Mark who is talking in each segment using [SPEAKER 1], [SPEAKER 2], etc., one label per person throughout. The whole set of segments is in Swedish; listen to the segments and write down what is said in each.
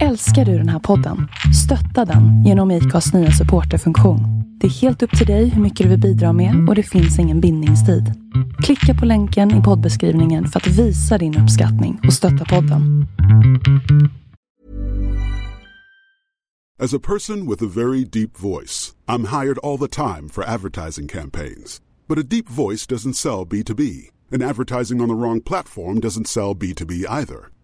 [SPEAKER 1] Älskar du den här podden? Stötta den genom IKAs nya supporterfunktion. Det är helt upp till dig hur mycket du vill bidra med och det finns ingen bindningstid. Klicka på länken i poddbeskrivningen för att visa din uppskattning och stötta podden.
[SPEAKER 2] As a person with a very deep voice, I'm hired all the time for advertising campaigns. But a deep voice doesn't sell B2B, and advertising on the wrong platform doesn't sell B2B either.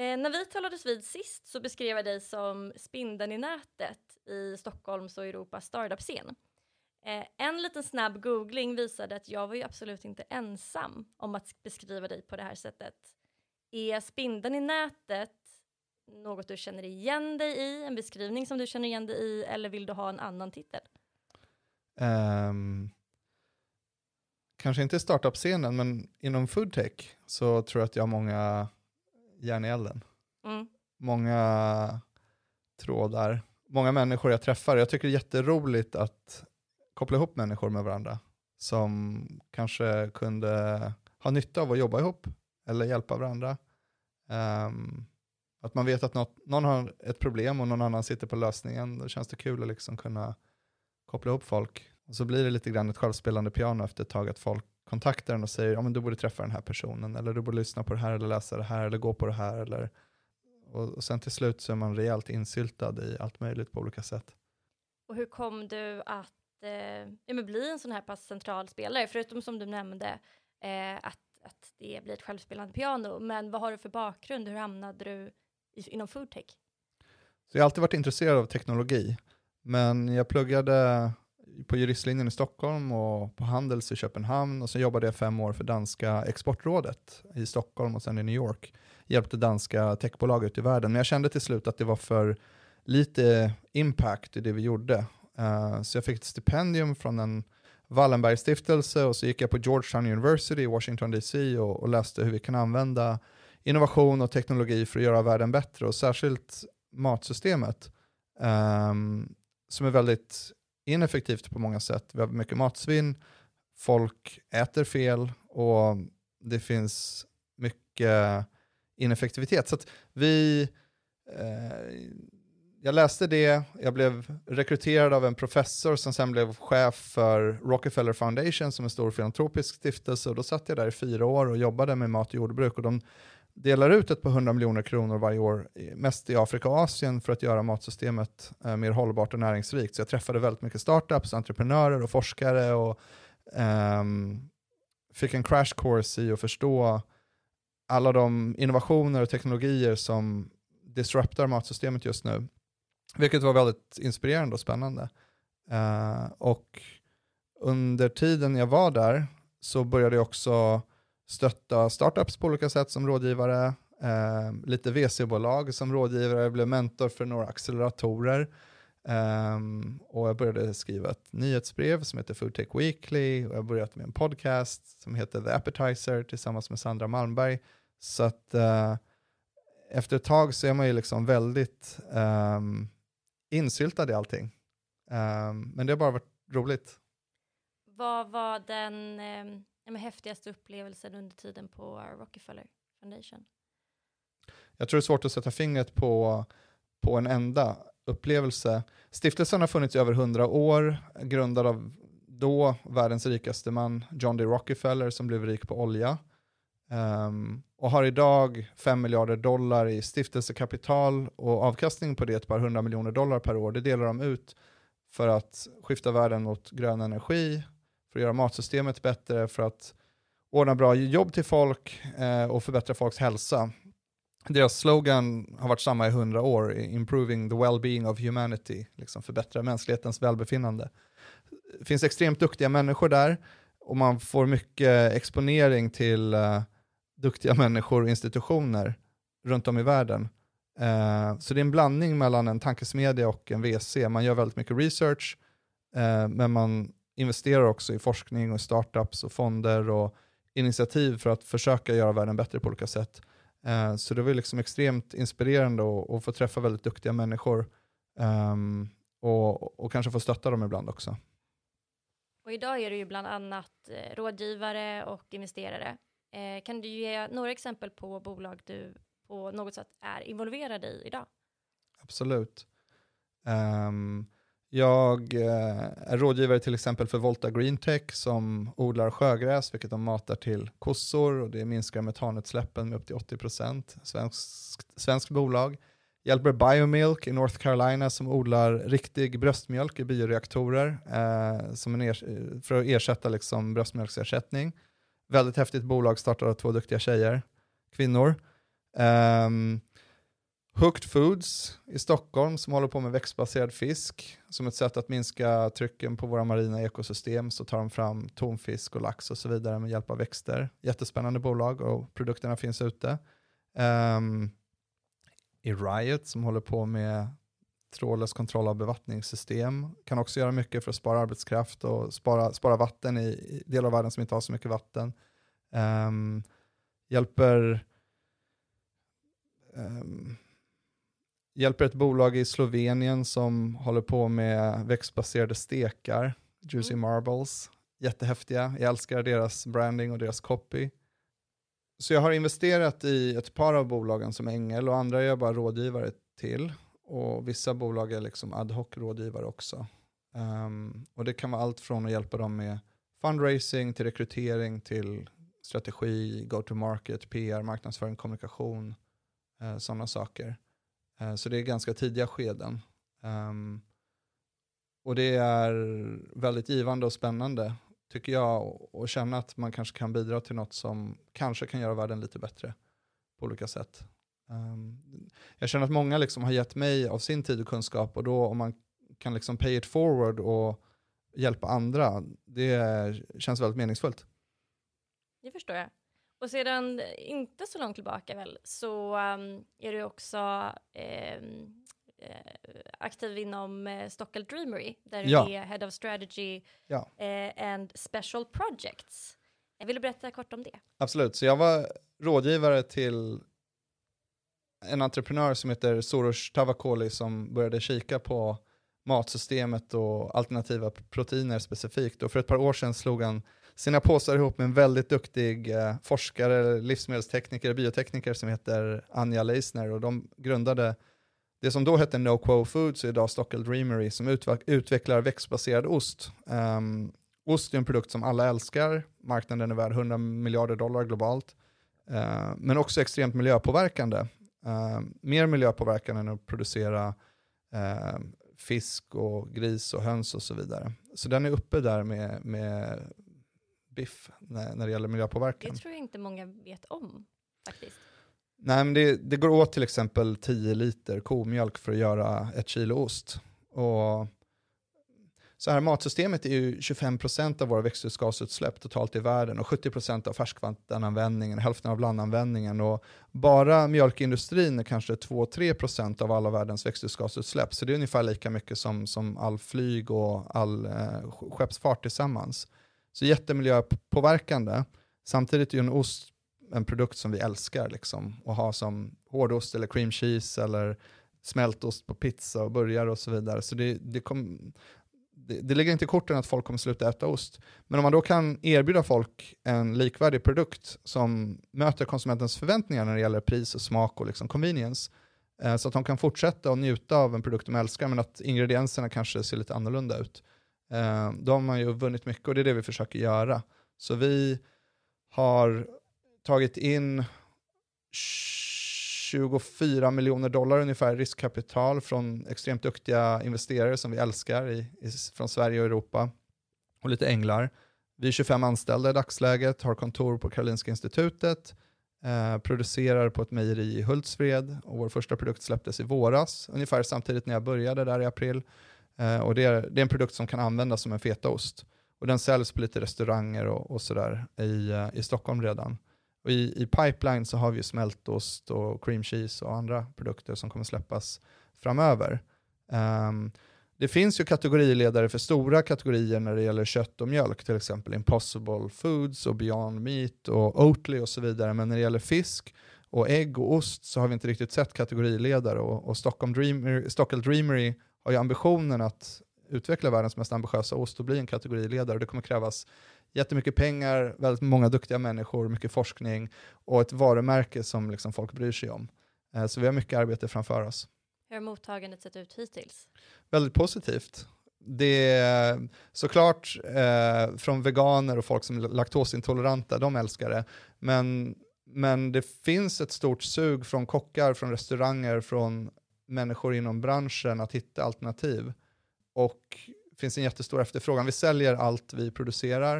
[SPEAKER 3] Eh, när vi talades vid sist så beskrev jag dig som spindeln i nätet i Stockholms och Europas startup-scen. Eh, en liten snabb googling visade att jag var ju absolut inte ensam om att beskriva dig på det här sättet. Är spindeln i nätet något du känner igen dig i, en beskrivning som du känner igen dig i, eller vill du ha en annan titel?
[SPEAKER 4] Um, kanske inte startup-scenen, men inom foodtech så tror jag att jag har många järn i elden.
[SPEAKER 3] Mm.
[SPEAKER 4] Många trådar, många människor jag träffar. Jag tycker det är jätteroligt att koppla ihop människor med varandra som kanske kunde ha nytta av att jobba ihop eller hjälpa varandra. Ehm, att man vet att något, någon har ett problem och någon annan sitter på lösningen. Då känns det kul att liksom kunna koppla ihop folk. Och så blir det lite grann ett självspelande piano efter ett tag att folk kontaktar en och säger ja men du borde träffa den här personen eller du borde lyssna på det här eller läsa det här eller gå på det här eller och, och sen till slut så är man rejält insyltad i allt möjligt på olika sätt.
[SPEAKER 3] Och hur kom du att eh, ja, men bli en sån här pass central spelare? Förutom som du nämnde eh, att, att det blir ett självspelande piano. Men vad har du för bakgrund? Hur hamnade du i, inom foodtech?
[SPEAKER 4] Så jag har alltid varit intresserad av teknologi, men jag pluggade på juristlinjen i Stockholm och på Handels i Köpenhamn och så jobbade jag fem år för danska exportrådet i Stockholm och sen i New York. Hjälpte danska techbolag ut i världen, men jag kände till slut att det var för lite impact i det vi gjorde. Uh, så jag fick ett stipendium från en Wallenbergstiftelse och så gick jag på Georgetown University i Washington DC och, och läste hur vi kan använda innovation och teknologi för att göra världen bättre och särskilt matsystemet um, som är väldigt ineffektivt på många sätt. Vi har mycket matsvinn, folk äter fel och det finns mycket ineffektivitet. Så vi, eh, jag läste det, jag blev rekryterad av en professor som sen blev chef för Rockefeller Foundation som är en stor filantropisk stiftelse och då satt jag där i fyra år och jobbade med mat och jordbruk och de delar ut ett par hundra miljoner kronor varje år, mest i Afrika och Asien, för att göra matsystemet eh, mer hållbart och näringsrikt. Så jag träffade väldigt mycket startups, entreprenörer och forskare och ehm, fick en crash course i att förstå alla de innovationer och teknologier som disruptar matsystemet just nu. Vilket var väldigt inspirerande och spännande. Uh, och under tiden jag var där så började jag också stötta startups på olika sätt som rådgivare, eh, lite VC-bolag som rådgivare, jag blev mentor för några acceleratorer. eh, och jag började skriva ett nyhetsbrev som heter Food Tech Weekly och jag började med en podcast som heter The Appetizer tillsammans med Sandra Malmberg. Så att eh, efter ett tag så är man ju liksom väldigt ehm, insyltad i allting. Ehm, men det har bara varit roligt.
[SPEAKER 3] vad var den ehm, men, häftigaste upplevelsen under tiden på Rockefeller Foundation?
[SPEAKER 4] Jag tror det är svårt att sätta fingret på, på en enda upplevelse. Stiftelsen har funnits i över hundra år, grundad av då världens rikaste man, John D. Rockefeller, som blev rik på olja. Um, och har idag 5 miljarder dollar i stiftelsekapital och avkastning på det ett par hundra miljoner dollar per år. Det delar de ut för att skifta världen mot grön energi, för att göra matsystemet bättre, för att ordna bra jobb till folk eh, och förbättra folks hälsa. Deras slogan har varit samma i hundra år, improving the well-being of humanity, liksom förbättra mänsklighetens välbefinnande. Det finns extremt duktiga människor där och man får mycket exponering till uh, duktiga människor och institutioner runt om i världen. Uh, så det är en blandning mellan en tankesmedja och en VC. Man gör väldigt mycket research, uh, men man investerar också i forskning och startups och fonder och initiativ för att försöka göra världen bättre på olika sätt. Uh, så det var liksom extremt inspirerande att få träffa väldigt duktiga människor um, och, och kanske få stötta dem ibland också.
[SPEAKER 3] Och idag är du ju bland annat eh, rådgivare och investerare. Eh, kan du ge några exempel på bolag du på något sätt är involverad i idag?
[SPEAKER 4] Absolut. Um, jag eh, är rådgivare till exempel för Volta Green Tech som odlar sjögräs, vilket de matar till kossor och det minskar metanutsläppen med upp till 80%. Svenskt, svenskt bolag. Hjälper Biomilk i North Carolina som odlar riktig bröstmjölk i bioreaktorer eh, som en för att ersätta liksom bröstmjölksersättning. Väldigt häftigt bolag startat av två duktiga tjejer, kvinnor. Um, Hooked Foods i Stockholm som håller på med växtbaserad fisk. Som ett sätt att minska trycken på våra marina ekosystem så tar de fram tonfisk och lax och så vidare med hjälp av växter. Jättespännande bolag och produkterna finns ute. Um, I Riot som håller på med trådlös kontroll av bevattningssystem. Kan också göra mycket för att spara arbetskraft och spara, spara vatten i, i delar av världen som inte har så mycket vatten. Um, hjälper um, hjälper ett bolag i Slovenien som håller på med växtbaserade stekar, Juicy mm. Marbles. Jättehäftiga, jag älskar deras branding och deras copy. Så jag har investerat i ett par av bolagen som ängel och andra är jag bara rådgivare till. Och vissa bolag är liksom ad hoc-rådgivare också. Um, och det kan vara allt från att hjälpa dem med fundraising till rekrytering till strategi, go-to-market, PR, marknadsföring, kommunikation, uh, sådana saker. Eh, så det är ganska tidiga skeden. Um, och det är väldigt givande och spännande, tycker jag, och känna att man kanske kan bidra till något som kanske kan göra världen lite bättre på olika sätt. Um, jag känner att många liksom har gett mig av sin tid och kunskap och då om man kan liksom pay it forward och hjälpa andra, det känns väldigt meningsfullt.
[SPEAKER 3] Det förstår jag. Och sedan inte så långt tillbaka väl, så um, är du också um, aktiv inom uh, Stockholm Dreamery, där du ja. är Head of Strategy ja. uh, and Special Projects. Vill du berätta kort om det?
[SPEAKER 4] Absolut, så jag var rådgivare till en entreprenör som heter Soros Tavakoli som började kika på matsystemet och alternativa proteiner specifikt. Och för ett par år sedan slog han sina påsar ihop med en väldigt duktig eh, forskare, livsmedelstekniker, biotekniker som heter Anja Leisner och de grundade det som då hette No Quo Foods och idag Stockel Dreamery som utvecklar växtbaserad ost. Um, ost är en produkt som alla älskar, marknaden är värd 100 miljarder dollar globalt, uh, men också extremt miljöpåverkande. Uh, mer miljöpåverkande än att producera uh, fisk och gris och höns och så vidare. Så den är uppe där med, med biff när, när det gäller miljöpåverkan.
[SPEAKER 3] Det tror jag inte många vet om faktiskt.
[SPEAKER 4] Nej, men det, det går åt till exempel 10 liter komjölk för att göra ett kilo ost. Och så här, matsystemet är ju 25% av våra växthusgasutsläpp totalt i världen och 70% av färskvattenanvändningen, hälften av landanvändningen. Och bara mjölkindustrin är kanske 2-3% av alla världens växthusgasutsläpp. Så det är ungefär lika mycket som, som all flyg och all eh, skeppsfart tillsammans. Så jättemiljöpåverkande. Samtidigt är ju en ost en produkt som vi älskar liksom, att ha som hårdost eller cream cheese eller smältost på pizza och burgare och så vidare. Så det, det, kom, det, det ligger inte i korten att folk kommer sluta äta ost. Men om man då kan erbjuda folk en likvärdig produkt som möter konsumentens förväntningar när det gäller pris och smak och liksom convenience, eh, så att de kan fortsätta och njuta av en produkt de älskar, men att ingredienserna kanske ser lite annorlunda ut. Eh, då har man ju vunnit mycket och det är det vi försöker göra. Så vi har tagit in 24 miljoner dollar ungefär riskkapital från extremt duktiga investerare som vi älskar i, i, från Sverige och Europa och lite änglar. Vi är 25 anställda i dagsläget, har kontor på Karolinska institutet, eh, producerar på ett mejeri i Hultsfred och vår första produkt släpptes i våras, ungefär samtidigt när jag började där i april. Eh, och det är, det är en produkt som kan användas som en fetaost. Och den säljs på lite restauranger och, och sådär i, eh, i Stockholm redan. Och i, i pipeline så har vi smältost och cream cheese och andra produkter som kommer släppas framöver. Um, det finns ju kategoriledare för stora kategorier när det gäller kött och mjölk, till exempel Impossible Foods och Beyond Meat och Oatly och så vidare. Men när det gäller fisk och ägg och ost så har vi inte riktigt sett kategoriledare och, och Stockholm Dreamer, Stockholm Dreamery har ju ambitionen att utveckla världens mest ambitiösa ost och bli en kategoriledare. Det kommer krävas jättemycket pengar, väldigt många duktiga människor, mycket forskning och ett varumärke som liksom folk bryr sig om. Eh, så vi har mycket arbete framför oss.
[SPEAKER 3] Hur har mottagandet sett ut hittills?
[SPEAKER 4] Väldigt positivt. Det är såklart eh, från veganer och folk som är laktosintoleranta, de älskar det. Men, men det finns ett stort sug från kockar, från restauranger, från människor inom branschen att hitta alternativ. Och det finns en jättestor efterfrågan. Vi säljer allt vi producerar,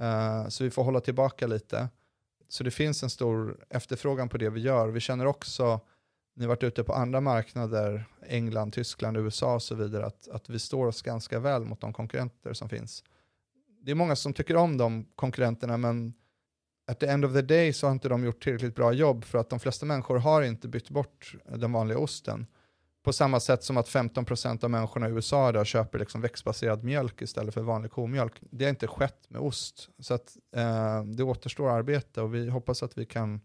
[SPEAKER 4] eh, så vi får hålla tillbaka lite. Så det finns en stor efterfrågan på det vi gör. Vi känner också, ni har varit ute på andra marknader, England, Tyskland, USA och så vidare, att, att vi står oss ganska väl mot de konkurrenter som finns. Det är många som tycker om de konkurrenterna, men at the end of the day så har inte de gjort tillräckligt bra jobb för att de flesta människor har inte bytt bort den vanliga osten. På samma sätt som att 15% av människorna i USA idag köper liksom växtbaserad mjölk istället för vanlig komjölk. Det har inte skett med ost. Så att, eh, det återstår arbete och vi hoppas att vi kan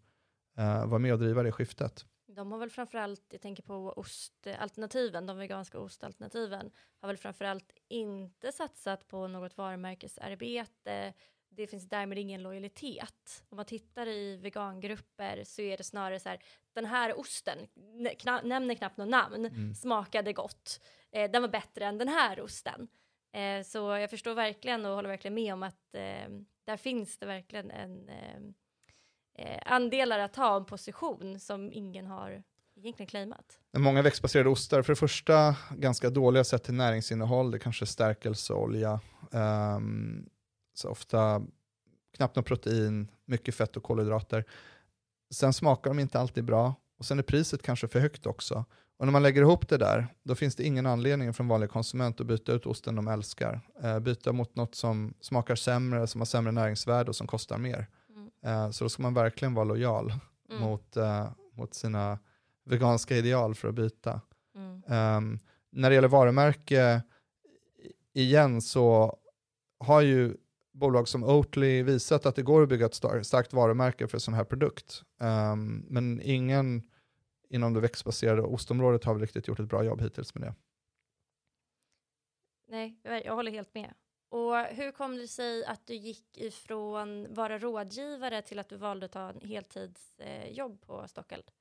[SPEAKER 4] eh, vara med och driva det skiftet.
[SPEAKER 3] De har väl framförallt, jag tänker på ostalternativen, de veganska ostalternativen, har väl framförallt inte satsat på något varumärkesarbete, det finns därmed ingen lojalitet. Om man tittar i vegangrupper så är det snarare så här, den här osten, kna, nämner knappt något namn, mm. smakade gott, eh, den var bättre än den här osten. Eh, så jag förstår verkligen och håller verkligen med om att eh, där finns det verkligen en eh, eh, andelar att ta en position som ingen har egentligen claimat.
[SPEAKER 4] Många växtbaserade ostar, för det första ganska dåliga sett till näringsinnehåll, det kanske stärkelseolja, um, så ofta knappt något protein, mycket fett och kolhydrater. Sen smakar de inte alltid bra och sen är priset kanske för högt också. Och när man lägger ihop det där, då finns det ingen anledning för en vanlig konsument att byta ut osten de älskar. Eh, byta mot något som smakar sämre, som har sämre näringsvärde och som kostar mer. Mm. Eh, så då ska man verkligen vara lojal mm. mot, eh, mot sina veganska ideal för att byta. Mm. Um, när det gäller varumärke, igen så har ju bolag som Oatly visat att det går att bygga ett starkt varumärke för en sån här produkt. Um, men ingen inom det växtbaserade ostområdet har väl riktigt gjort ett bra jobb hittills med det.
[SPEAKER 3] Nej, jag håller helt med. Och hur kom det sig att du gick ifrån vara rådgivare till att du valde att ta en heltidsjobb på Stockeld?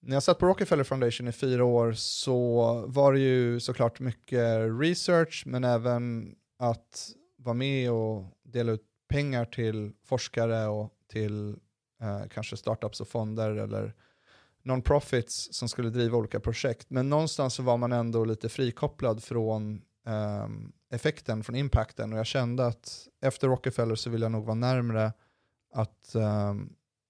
[SPEAKER 4] När jag satt på Rockefeller Foundation i fyra år så var det ju såklart mycket research men även att vara med och dela ut pengar till forskare och till eh, kanske startups och fonder eller non-profits som skulle driva olika projekt. Men någonstans så var man ändå lite frikopplad från eh, effekten, från impacten och jag kände att efter Rockefeller så vill jag nog vara närmre att eh,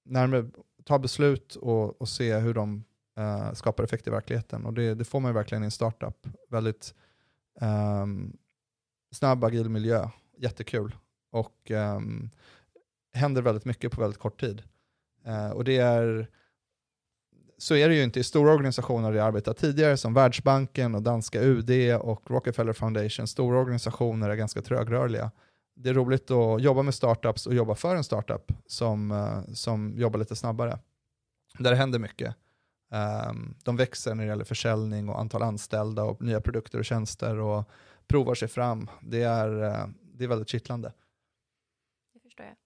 [SPEAKER 4] närmare ta beslut och, och se hur de eh, skapar effekt i verkligheten. Och det, det, får man ju verkligen i en startup. Väldigt um, snabb, agil miljö jättekul. Och um, händer väldigt mycket på väldigt kort tid. Uh, och det är, så är det ju inte i stora organisationer där jag arbetat tidigare som Världsbanken och danska UD och Rockefeller Foundation. Stora organisationer är ganska trögrörliga. Det är roligt att jobba med startups och jobba för en startup som, uh, som jobbar lite snabbare. Där det händer mycket. Um, de växer när det gäller försäljning och antal anställda och nya produkter och tjänster och provar sig fram. Det är, eh, det är väldigt kittlande.
[SPEAKER 3] Det förstår jag.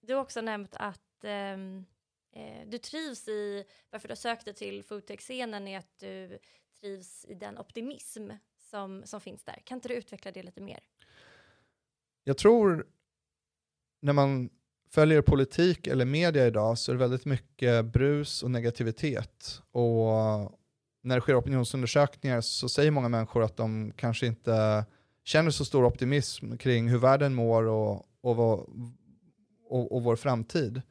[SPEAKER 3] Du har också nämnt att ehm, eh, du trivs i, varför du har sökt dig till foodtech-scenen är att du trivs i den optimism som, som finns där. Kan inte du utveckla det lite mer?
[SPEAKER 4] Jag tror när man följer politik eller media idag så är det väldigt mycket brus och negativitet. Och när det sker opinionsundersökningar så säger många människor att de kanske inte känner så stor optimism kring hur världen mår och, och, vår, och, och vår framtid.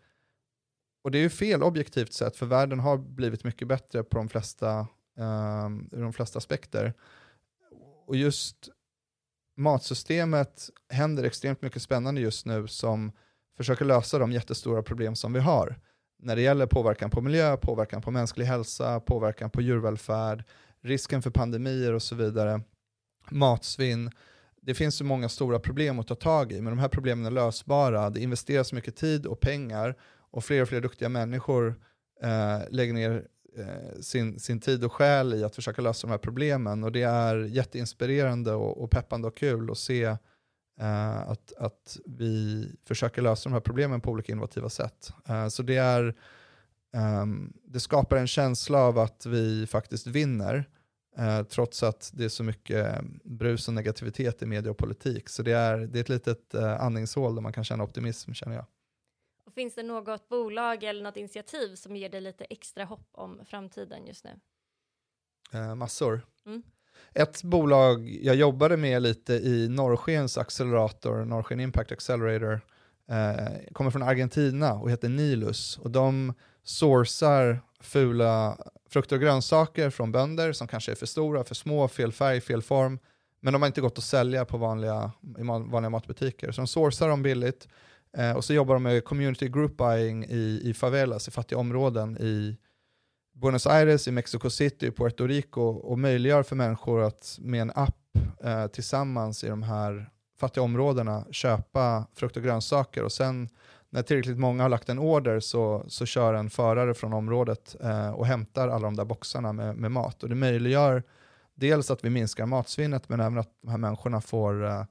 [SPEAKER 4] Och det är ju fel objektivt sett, för världen har blivit mycket bättre på de flesta, ehm, um, ur de flesta aspekter. Och just matsystemet händer extremt mycket spännande just nu som försöker lösa de jättestora problem som vi har. När det gäller påverkan på miljö, påverkan på mänsklig hälsa, påverkan på djurvälfärd, risken för pandemier och så vidare, matsvinn. Det finns så många stora problem att ta tag i, men de här problemen är lösbara. Det investeras mycket tid och pengar och fler och fler duktiga människor eh, lägger ner eh, sin, sin tid och själ i att försöka lösa de här problemen. Och det är jätteinspirerande och, och peppande och kul att se eh, att, att vi försöker lösa de här problemen på olika innovativa sätt. Eh, så det, är, ehm, det skapar en känsla av att vi faktiskt vinner. Eh, trots att det är så mycket brus och negativitet i media och politik. Så det är, det är ett litet eh, andningshål där man kan känna optimism känner jag.
[SPEAKER 3] Och finns det något bolag eller något initiativ som ger dig lite extra hopp om framtiden just nu?
[SPEAKER 4] Eh, massor.
[SPEAKER 3] Mm.
[SPEAKER 4] Ett bolag jag jobbade med lite i Norrskens accelerator, Norrsken Impact Accelerator, eh, kommer från Argentina och heter Nilus. Och de sourcar fula frukter och grönsaker från bönder som kanske är för stora, för små, fel färg, fel form. Men de har inte gått att sälja på vanliga, i vanliga matbutiker. Så de sourcar dem billigt eh, och så jobbar de med community group buying i, i favelas, alltså i fattiga områden i Buenos Aires, i Mexico City, i Puerto Rico och möjliggör för människor att med en app eh, tillsammans i de här fattiga områdena köpa frukt och grönsaker och sen när tillräckligt många har lagt en order så, så kör en förare från området eh, och hämtar alla de där boxarna med, med, mat. Och det möjliggör dels att vi minskar matsvinnet men även att de här människorna får, eh,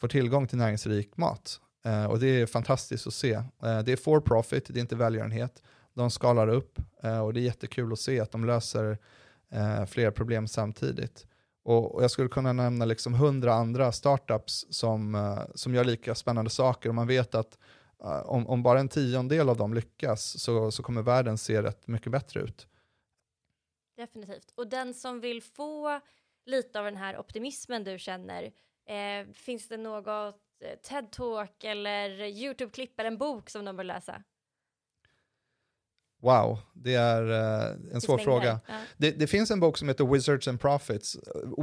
[SPEAKER 4] får tillgång till näringsrik mat. Eh, och det är fantastiskt att se. Eh, det är for profit, det är inte välgörenhet. De skalar upp eh, och det är jättekul att se att de löser eh, problem samtidigt. Och, och, jag skulle kunna nämna liksom hundra andra startups som, eh, som gör lika spännande saker och man vet att om, om, bara en tiondel av dem lyckas så, så kommer världen se rätt mycket bättre ut.
[SPEAKER 3] Definitivt. Och den som vill få lite av den här optimismen du känner, eh, finns det något eh, TED-talk eller YouTube-klipp eller en bok som de bör läsa?
[SPEAKER 4] Wow, det är uh, en svår fråga. Ja. Det, det, finns en bok som heter Wizards and Prophets,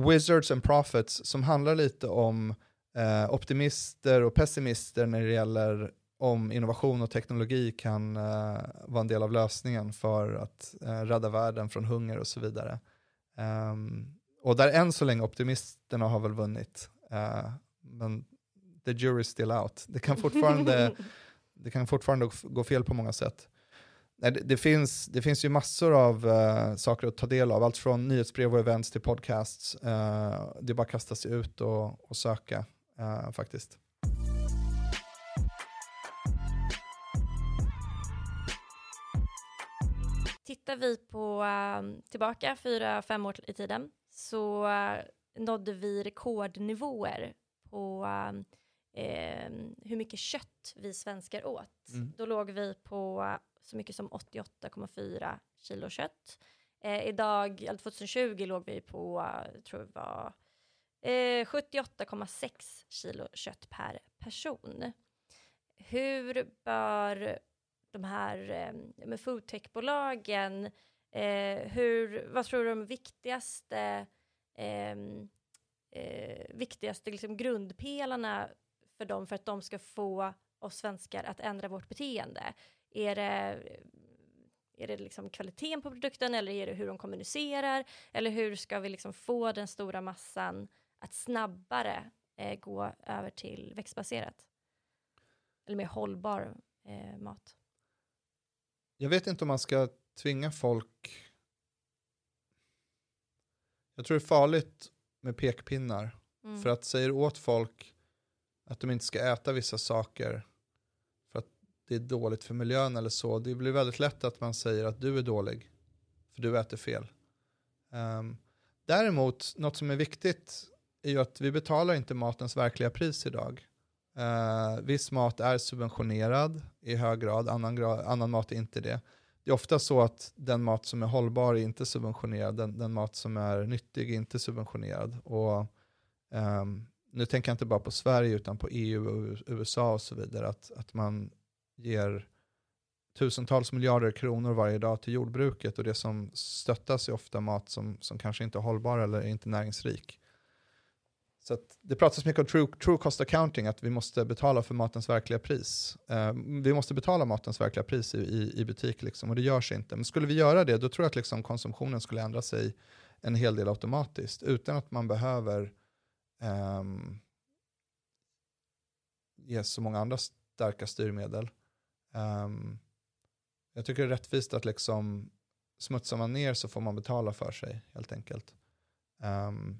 [SPEAKER 4] Wizards and Prophets som handlar lite om uh, optimister och pessimister när det gäller om innovation och teknologi kan uh, vara en del av lösningen för att uh, rädda världen från hunger och så vidare. Um, och där än så länge optimisterna har väl vunnit, uh, men the jury is still out. Det kan fortfarande, det kan fortfarande gå fel på många sätt. Det, det, finns, det finns ju massor av uh, saker att ta del av, allt från nyhetsbrev och events till podcasts. Uh, det är bara att kasta sig ut och, och söka faktiskt.
[SPEAKER 3] Vi på uh, tillbaka fyra, fem år i tiden så uh, nådde vi rekordnivåer på uh, hur mycket kött vi svenskar åt. Mm. Då låg vi på så mycket som 88,4 kilo kött. idag, 2020 låg vi på, jag tror det var 78,6 kilo kött per person. Hur bör de här eh, med foodtechbolagen, eh, hur, vad tror du de viktigaste, ehm, eh, viktigaste liksom grundpelarna för dem för att de ska få oss svenskar att ändra vårt beteende? Är det, eh, är det liksom kvaliteten på produkten eller är det hur de kommunicerar? Eller hur ska vi liksom få den stora massan att snabbare eh, gå över till växtbaserat? Eller mer hållbar eh, mat?
[SPEAKER 4] Jag vet inte om man ska tvinga folk. Jag tror det är farligt med pekpinnar.
[SPEAKER 3] Mm.
[SPEAKER 4] För att säger åt folk att de inte ska äta vissa saker för att det är dåligt för miljön eller så, det blir väldigt lätt att man säger att du är dålig, för du äter fel. Um, däremot, något som är viktigt är ju att vi betalar inte matens verkliga pris idag. Uh, viss mat är subventionerad i hög grad, annan, grad, annan mat är inte det. Det är ofta så att den mat som är hållbar är inte subventionerad, den, den mat som är nyttig är inte subventionerad. Och, um, nu tänker jag inte bara på Sverige utan på EU och USA och så vidare, att, att man ger tusentals miljarder kronor varje dag till jordbruket och det som stöttas är ofta mat som, som kanske inte är hållbar eller inte näringsrik. Så det pratas mycket om true, true cost accounting, att vi måste betala för matens verkliga pris. Uh, vi måste betala matens verkliga pris i, i, i butik, liksom, och det görs inte. Men skulle vi göra det, då tror jag att liksom konsumtionen skulle ändra sig en hel del automatiskt, utan att man behöver um, ge så många andra starka styrmedel. Um, jag tycker det är rättvist att liksom smutsar man ner så får man betala för sig helt enkelt. Um,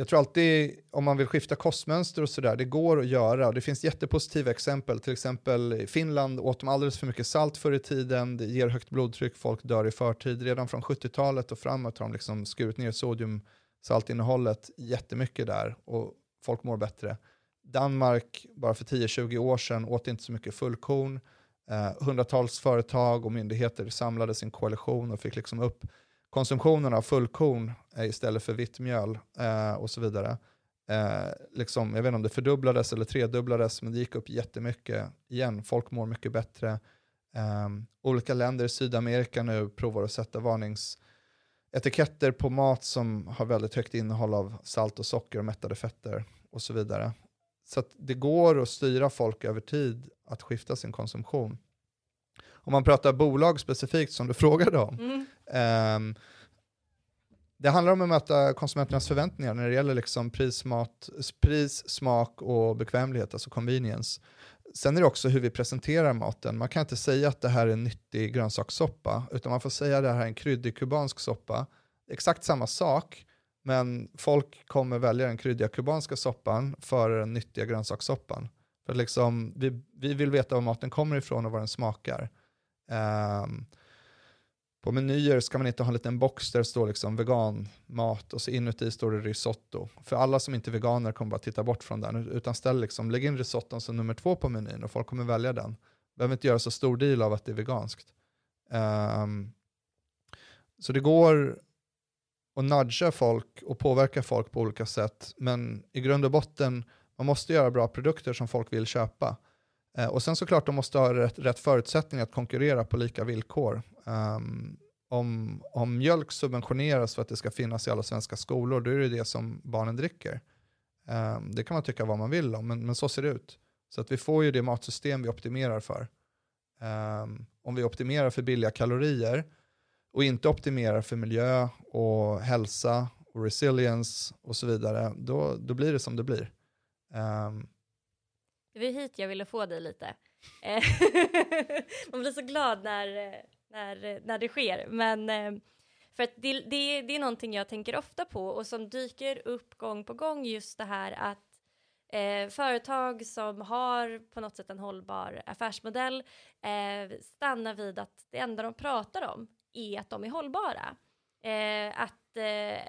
[SPEAKER 4] Jag tror alltid, om man vill skifta kostmönster och sådär, det går att göra. Det finns jättepositiva exempel. Till exempel i Finland åt de alldeles för mycket salt förr i tiden. Det ger högt blodtryck, folk dör i förtid. Redan från 70-talet och framåt har de liksom skurit ner sodiumsaltinnehållet jättemycket där. Och folk mår bättre. Danmark, bara för 10-20 år sedan, åt inte så mycket fullkorn. Eh, hundratals företag och myndigheter samlade sin koalition och fick liksom upp konsumtionen av fullkorn istället för vitt mjöl eh, och så vidare. Eh, liksom, jag vet inte om det fördubblades eller tredubblades, men det gick upp jättemycket igen. Folk mår mycket bättre. Eh, olika länder i Sydamerika nu provar att sätta varningsetiketter på mat som har väldigt högt innehåll av salt och socker och mättade fetter och så vidare. Så det går att styra folk över tid att skifta sin konsumtion om man pratar bolag specifikt som du frågade om, mm um, det handlar om att möta konsumenternas förväntningar när det gäller liksom pris, mat, pris, smak och bekvämlighet, alltså convenience. Sen är det också hur vi presenterar maten. Man kan inte säga att det här är en nyttig grönsakssoppa, utan man får säga att det här är en kryddig kubansk soppa. Exakt samma sak, men folk kommer välja den kryddiga kubanska soppan före den nyttiga grönsakssoppan. För liksom, vi, vi vill veta var maten kommer ifrån och vad den smakar. Um, på menyer ska man inte ha en liten box där det står liksom veganmat och så inuti står det risotto. För alla som inte är veganer kommer bara titta bort från den. Utan ställ liksom, lägg in risotton som nummer två på menyn och folk kommer välja den. Behöver inte göra så stor deal av att det är veganskt. Um, så det går att nudga folk och påverka folk på olika sätt. Men i grund och botten, man måste göra bra produkter som folk vill köpa. Eh, och sen såklart de måste ha rätt, rätt förutsättningar att konkurrera på lika villkor. Um, om, om mjölk subventioneras för att det ska finnas i alla svenska skolor, då är det det som barnen dricker. Um, det kan man tycka vad man vill om, men, men, så ser det ut. Så att vi får ju det matsystem vi optimerar för. Um, om vi optimerar för billiga kalorier och inte optimerar för miljö och hälsa och resilience och så vidare, då, då blir det som det blir. Um,
[SPEAKER 3] det var hit jag ville få dig lite. Eh, man blir så glad när, när, när det sker. Men eh, för att det, det, det är någonting jag tänker ofta på och som dyker upp gång på gång just det här att eh, företag som har på något sätt en hållbar affärsmodell eh, stannar vid att det enda de pratar om är att de är hållbara. Eh, att eh,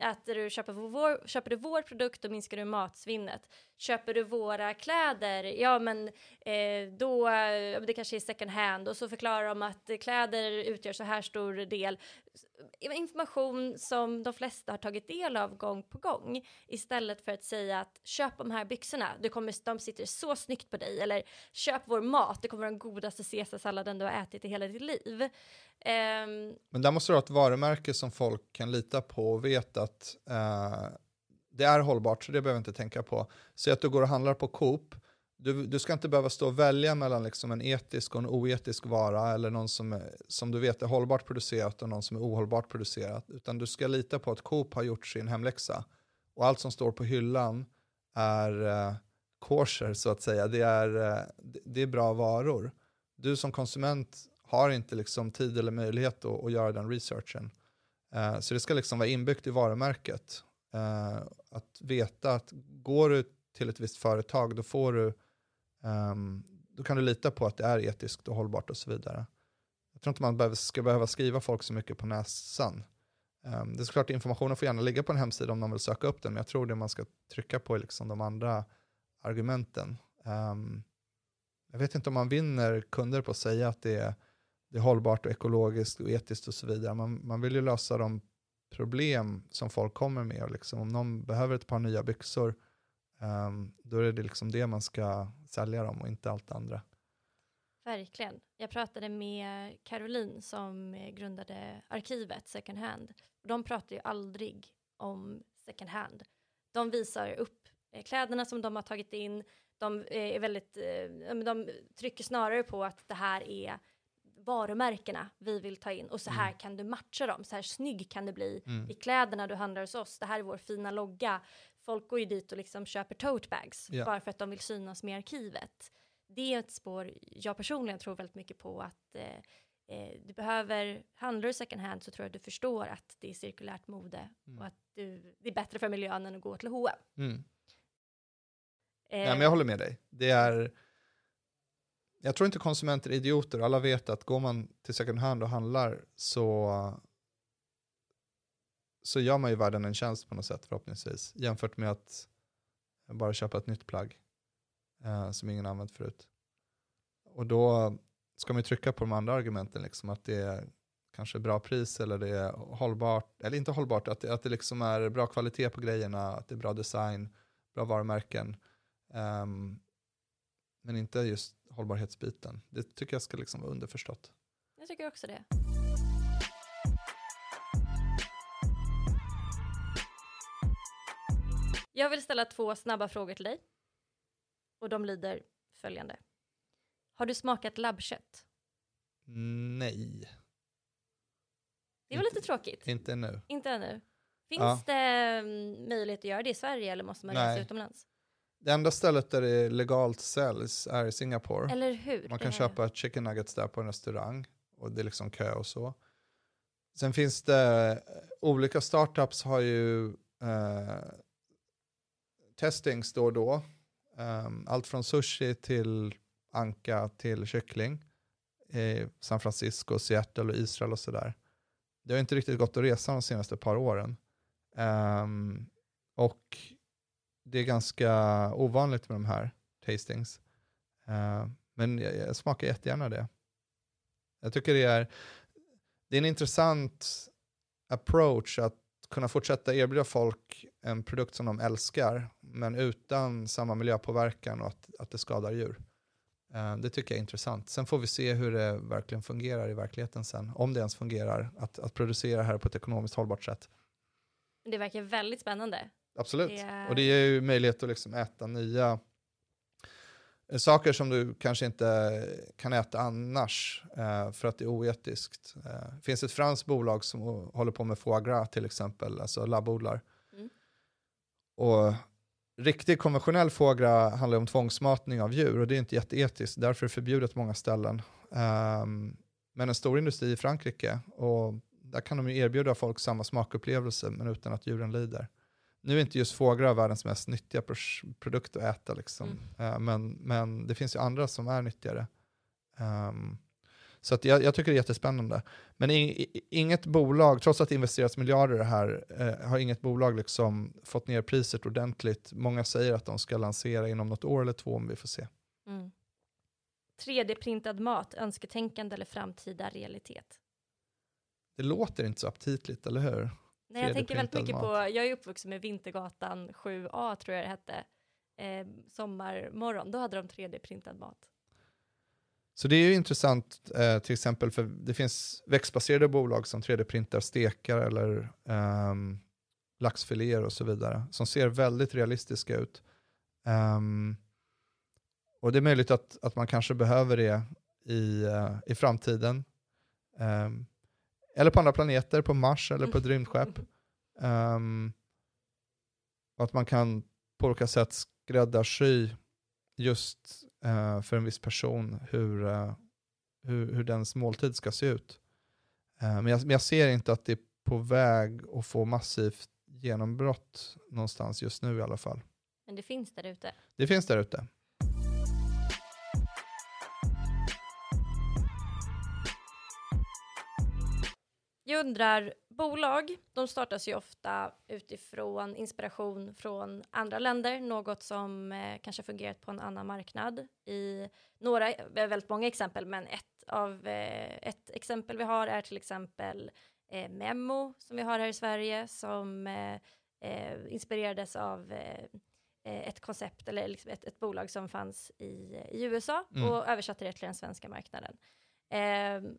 [SPEAKER 3] att eh, du, köper, vår, köper du vår produkt då minskar du matsvinnet. Köper du våra kläder, ja men eh, då, det kanske är second hand. Och så förklarar de att kläder utgör så här stor del. Eh, information som de flesta har tagit del av gång på gång. Istället för att säga att köp de här byxorna, du kommer, de sitter så snyggt på dig. Eller köp vår mat, det kommer vara den godaste caesarsalladen du har ätit i hela ditt liv. Eh,
[SPEAKER 4] Men där måste du ha ett varumärke som folk kan lita på och vet att eh, det är hållbart, så det behöver jag inte tänka på. Säg att du går och handlar på Coop, du, du ska inte behöva stå och välja mellan liksom en etisk och en oetisk vara eller någon som, är, som du vet är hållbart producerat och någon som är ohållbart producerat. Utan du ska lita på att Coop har gjort sin hemläxa. Och allt som står på hyllan är uh, kosher så att säga. Det är, uh, det är bra varor. Du som konsument har inte liksom tid eller möjlighet att, att göra den researchen. Uh, så det ska liksom vara inbyggt i varumärket. Uh, att veta att går du till ett visst företag då får du um, då kan du lita på att det är etiskt och hållbart och så vidare. Jag tror inte man behöver, ska behöva skriva folk så mycket på näsan. Um, det är såklart informationen får gärna ligga på en hemsida om de vill söka upp den, men jag tror det man ska trycka på är liksom de andra argumenten. Um, jag vet inte om man vinner kunder på att säga att det är det är hållbart och ekologiskt och etiskt och så vidare. Man, man vill ju lösa de problem som folk kommer med. Och liksom, om någon behöver ett par nya byxor, um, då är det liksom det man ska sälja dem och inte allt andra.
[SPEAKER 3] Verkligen. Jag pratade med Caroline som eh, grundade arkivet Second Hand. De pratar ju aldrig om second hand. De visar upp eh, kläderna som de har tagit in. De, eh, är väldigt, de trycker snarare på att det här är varumärkena vi vill ta in och så här mm. kan du matcha dem, så här snygg kan det bli mm. i kläderna du handlar hos oss, det här är vår fina logga. Folk går ju dit och liksom köper tote bags yeah. bara för att de vill synas med arkivet. Det är ett spår jag personligen tror väldigt mycket på att eh, eh, du behöver, handlar du second hand så tror jag du förstår att det är cirkulärt mode mm. och att du, det är bättre för miljön än att gå till H&M. Mm.
[SPEAKER 4] Eh, ja, men jag håller med dig. Det är jag tror inte konsumenter är idioter. Alla vet att går man till second hand och handlar så, så gör man ju världen en tjänst på något sätt förhoppningsvis. Jämfört med att bara köpa ett nytt plagg eh, som ingen använt förut. Och då ska man ju trycka på de andra argumenten, liksom, att det är kanske bra pris eller det är hållbart, eller inte hållbart, att det, att det liksom är bra kvalitet på grejerna, att det är bra design, bra varumärken. Um, men inte just hållbarhetsbiten. Det tycker jag ska liksom vara underförstått.
[SPEAKER 3] Jag tycker också det. Jag vill ställa två snabba frågor till dig. Och de lyder följande. Har du smakat labbkött?
[SPEAKER 4] Nej.
[SPEAKER 3] Det var inte, lite tråkigt.
[SPEAKER 4] Inte ännu.
[SPEAKER 3] Inte ännu. Finns ja. det mm, möjlighet att göra det i Sverige eller måste man resa utomlands?
[SPEAKER 4] Det enda stället där det legalt säljs är i Singapore.
[SPEAKER 3] Eller hur?
[SPEAKER 4] Man kan köpa chicken nuggets där på en restaurang och det är liksom kö och så. Sen finns det, olika startups har ju eh, testings då och då. Um, allt från sushi till anka till kyckling i San Francisco, Seattle och Israel och sådär. Det har inte riktigt gått att resa de senaste par åren. Um, och det är ganska ovanligt med de här tastings. Uh, men jag, jag smakar jättegärna det. Jag tycker det är, det är en intressant approach att kunna fortsätta erbjuda folk en produkt som de älskar, men utan samma miljöpåverkan och att, att det skadar djur. Uh, det tycker jag är intressant. Sen får vi se hur det verkligen fungerar i verkligheten sen, om det ens fungerar, att, att producera här på ett ekonomiskt hållbart sätt.
[SPEAKER 3] Det verkar väldigt spännande.
[SPEAKER 4] Absolut. Yeah. Och det ger ju möjlighet att liksom äta nya eh, saker som du kanske inte kan äta annars eh, för att det är oetiskt. Eh, det finns ett franskt bolag som håller på med foie gras till exempel, alltså labbodlar. Mm. Och riktig konventionell foie gras handlar om tvångsmatning av djur och det är inte jätteetiskt, därför är det förbjudet på många ställen. Um, men en stor industri i Frankrike och där kan de ju erbjuda folk samma smakupplevelse men utan att djuren lider nu är inte just fåglar världens mest nyttiga produkt att äta, liksom. Mm. Uh, men, men det finns ju andra som är nyttigare. Um, Så att jag, jag tycker det är jättespännande. Men i, i, inget bolag, trots att det investeras miljarder i det här, eh, har inget bolag liksom fått ner priset ordentligt. Många säger att de ska lansera inom något år eller två om vi får se.
[SPEAKER 3] Mm. 3D-printad mat, önsketänkande eller framtida realitet?
[SPEAKER 4] Det låter inte så aptitligt, eller hur?
[SPEAKER 3] Nej, jag tänker väldigt
[SPEAKER 4] 3D-printad
[SPEAKER 3] mycket
[SPEAKER 4] mat.
[SPEAKER 3] på, jag är uppvuxen med Vintergatan 7A tror jag det hette, eh, sommarmorgon, då hade de 3D-printad mat.
[SPEAKER 4] Så det är ju intressant, eh, till exempel för det finns växtbaserade bolag som 3D-printar stekar eller um, laxfiléer och så vidare, som ser väldigt realistiska ut. Ehm, och det är möjligt att, att man kanske behöver det i, eh, i framtiden. Ehm, eller på andra planeter, på Mars eller på ett rymdskepp. Ehm, och att man kan på olika sätt skräddarsy just eh, för en viss person hur, eh, hur, hur dens måltid ska se ut. Eh, men, jag, men jag ser inte att det är på väg att få massivt genombrott någonstans just nu i alla fall.
[SPEAKER 3] Men det finns där ute.
[SPEAKER 4] Det finns där ute.
[SPEAKER 3] Jag undrar, bolag, de startas ju ofta utifrån inspiration från andra länder, något som eh, kanske fungerat på en annan marknad. I några, väldigt många exempel, men ett av eh, ett exempel vi har är till exempel eh, Memo som vi har här i Sverige som eh, eh, inspirerades av eh, ett koncept eller liksom ett, ett bolag som fanns i, i USA
[SPEAKER 4] Mm.
[SPEAKER 3] och översatte det till den svenska marknaden. Eh,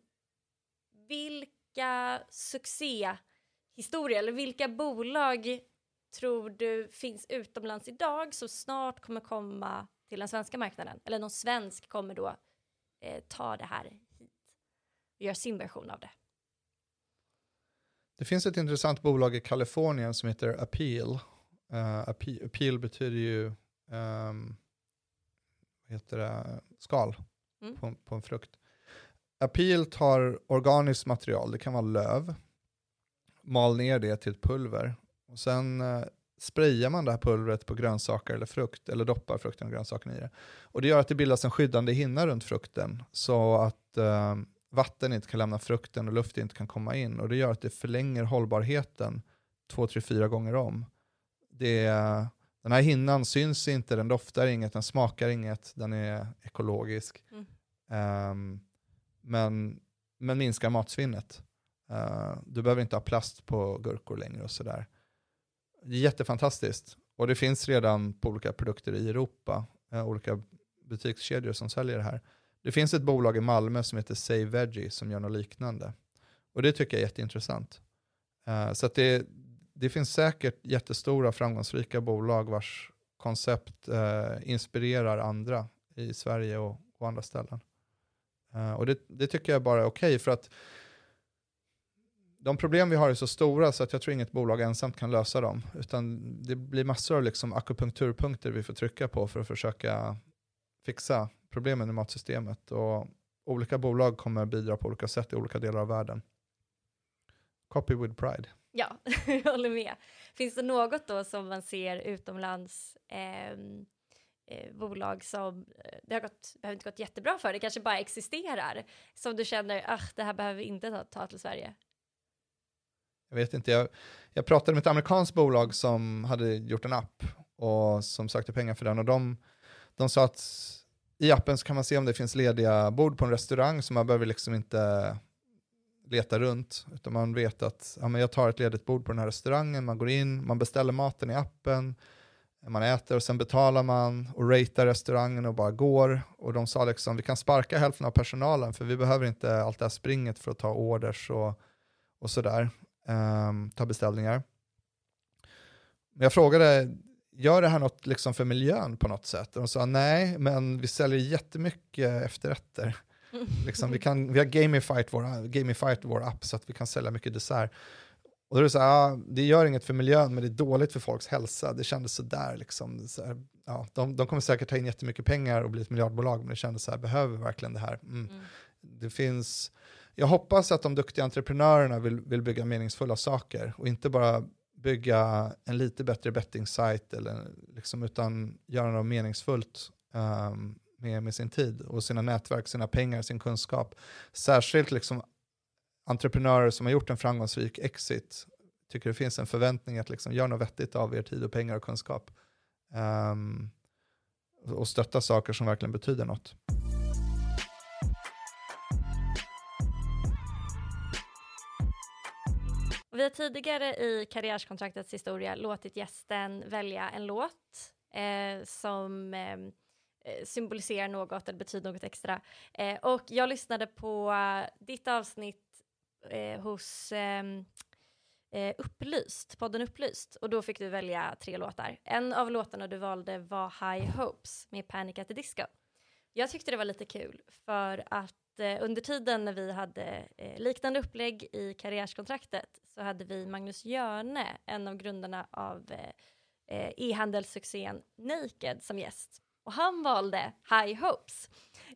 [SPEAKER 3] vilka succéhistorier eller vilka bolag tror du finns utomlands idag som snart kommer komma till den svenska marknaden? Eller någon svensk kommer då eh, ta det här hit och göra sin version av det.
[SPEAKER 4] Det finns ett intressant bolag i Kalifornien som heter Appeal. Uh, appeal, appeal betyder ju um, vad heter det? skal
[SPEAKER 3] Mm.
[SPEAKER 4] på, på en frukt. Appeal tar organiskt material, det kan vara löv, mal ner det till ett pulver och sen uh, sprayar man det här pulvret på grönsaker eller frukt eller doppar frukten och grönsakerna i det. Och det gör att det bildas en skyddande hinna runt frukten så att eh, vatten inte kan lämna frukten och luft inte kan komma in. Och det gör att det förlänger hållbarheten två, tre, fyra gånger om. Det, den här hinnan syns inte, den doftar inget, den smakar inget, den är ekologisk.
[SPEAKER 3] Mm.
[SPEAKER 4] Ehm, men, men minskar matsvinnet. Uh, du behöver inte ha plast på gurkor längre och sådär. Det är jättefantastiskt. Och det finns redan på olika produkter i Europa, uh, olika butikskedjor som säljer det här. Det finns ett bolag i Malmö som heter Save Veggie som gör något liknande. Och det tycker jag är jätteintressant. Uh, så att det, det finns säkert jättestora framgångsrika bolag vars koncept inspirerar andra i Sverige och, och andra ställen. Eh, och det, det tycker jag bara är okej för att de problem vi har är så stora så att jag tror inget bolag ensamt kan lösa dem. Utan det blir massor av liksom akupunkturpunkter vi får trycka på för att försöka fixa problemen i matsystemet. Och olika bolag kommer bidra på olika sätt i olika delar av världen. Copy with pride.
[SPEAKER 3] Ja, jag håller med. Finns det något då som man ser utomlands eh, eh, bolag som eh, det har gått, behöver inte gått jättebra för, det kanske bara existerar, som du känner, ah, det här behöver vi inte ta, ta till Sverige?
[SPEAKER 4] Jag vet inte, jag, jag pratade med ett amerikanskt bolag som hade gjort en app och som sökte pengar för den och de, de sa att i appen så kan man se om det finns lediga bord på en restaurang så man behöver liksom inte leta runt utan man vet att ja, men jag tar ett ledigt bord på den här restaurangen, man går in, man beställer maten i appen, man äter och sen betalar man och ratear restaurangen och bara går och de sa liksom vi kan sparka hälften av personalen för vi behöver inte allt det här springet för att ta orders och, och sådär um, ta beställningar. Men jag frågade, gör det här något liksom för miljön på något sätt? Och de sa nej, men vi säljer jättemycket efterrätter. liksom, vi, kan, vi har gamified vår, gamified vår app så att vi kan sälja mycket dessert. Och då är det så här, ah, det gör inget för miljön men det är dåligt för folks hälsa. Det kändes sådär liksom. Så här, ja, de, de kommer säkert ta in jättemycket pengar och bli ett miljardbolag men det kändes så här, behöver vi verkligen det här? Mm.
[SPEAKER 3] Mm.
[SPEAKER 4] Det finns, jag hoppas att de duktiga entreprenörerna vill, vill bygga meningsfulla saker och inte bara bygga en lite bättre betting-sajt eller liksom, utan göra något meningsfullt um, med, med sin tid och sina nätverk, sina pengar, sin kunskap. Särskilt liksom entreprenörer som har gjort en framgångsrik exit tycker det finns en förväntning att liksom göra något vettigt av er tid och pengar och kunskap. Um, och stötta saker som verkligen betyder något.
[SPEAKER 3] Vi har tidigare i Karriärskontraktets historia låtit gästen välja en låt eh, som ehm, eh, symboliserar något eller betyder något extra. Eh, och jag lyssnade på eh, ditt avsnitt eh, hos ehm, eh, Upplyst, podden Upplyst, och då fick du välja tre låtar. En av låtarna du valde var High Hopes med Panic at the Disco. Jag tyckte det var lite kul för att eh, under tiden när vi hade eh, liknande upplägg i karriärskontraktet så hade vi Magnus Jörne, en av grundarna av eh, eh, e-handelssuccén Naked som gäst. Och han valde High Hopes.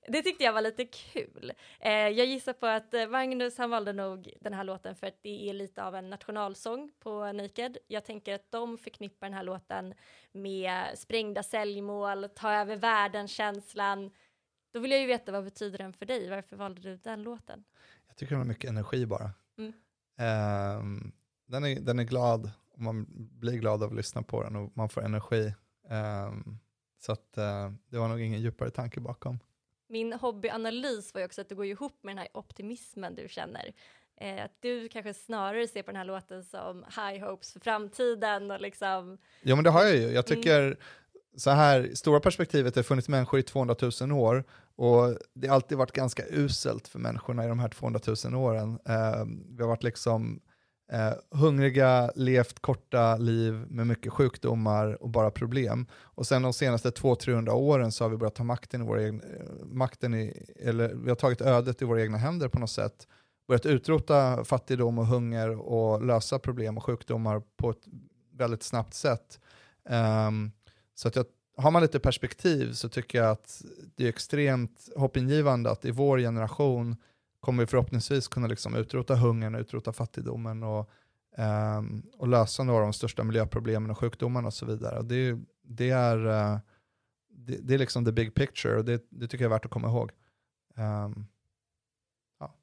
[SPEAKER 3] Det tyckte jag var lite kul. Eh, jag gissar på att eh, Magnus, han valde nog den här låten för att det är lite av en nationalsång på Naked. Jag tänker att de förknippar den här låten med sprängda säljmål, ta över världen-känslan. Då vill jag ju veta vad betyder den för dig? Varför valde du den låten?
[SPEAKER 4] Jag tycker den har mycket energi bara. Mm. Um, den, är, den är glad man blir glad av att lyssna på den och man får energi. Um, så att, uh, det var nog ingen djupare tanke bakom.
[SPEAKER 3] Min hobbyanalys var ju också att det går ihop med den här optimismen du känner. Eh, att du kanske snarare ser på den här låten som high hopes för framtiden och liksom...
[SPEAKER 4] Ja men det har jag ju. Jag tycker mm. så här, stora perspektivet, det har funnits människor i 200 000 år och det har alltid varit ganska uselt för människorna i de här 200 000 åren. Eh, vi har varit liksom eh, hungriga, levt korta liv med mycket sjukdomar och bara problem. Och sen de senaste 200-300 åren så har vi börjat ta makten i våra egna, eh, makten i, eller vi har tagit ödet i våra egna händer på något sätt. Börjat utrota fattigdom och hunger och lösa problem och sjukdomar på ett väldigt snabbt sätt. Um, så att jag, har man lite perspektiv så tycker jag att det är extremt hoppingivande att i vår generation kommer vi förhoppningsvis kunna liksom utrota hungern, utrota fattigdomen och, um, och lösa några av de största miljöproblemen och sjukdomarna och så vidare. Och det, det, är, uh, det, det, är liksom the big picture och det, det tycker jag är värt att komma ihåg. Um,
[SPEAKER 3] ja.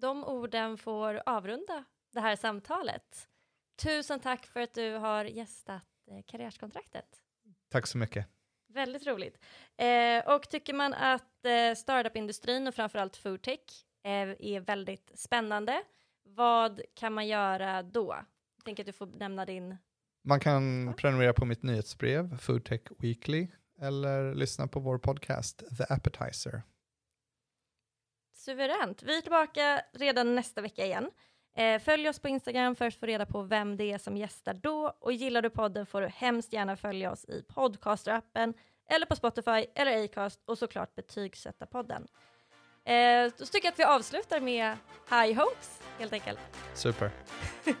[SPEAKER 3] De orden får avrunda det här samtalet. Tusen tack för att du har gästat eh, Karriärskontraktet.
[SPEAKER 4] Tack så mycket.
[SPEAKER 3] Väldigt roligt. Eh, och tycker man att eh, startup-industrin och framförallt foodtech Eh, är väldigt spännande. Vad kan man göra då? Jag tänker att du får nämna din...
[SPEAKER 4] Man kan prenumerera på mitt nyhetsbrev, Foodtech Weekly, eller lyssna på vår podcast The Appetizer.
[SPEAKER 3] Suveränt. Vi är tillbaka redan nästa vecka igen. Eh, följ oss på Instagram för att få reda på vem det är som gästar då. Och gillar du podden får du hemskt gärna följa oss i Podcaster-appen eller på Spotify eller Acast och såklart betygsätta podden. Eh, då tycker jag att vi avslutar med High Hopes helt enkelt.
[SPEAKER 4] Super.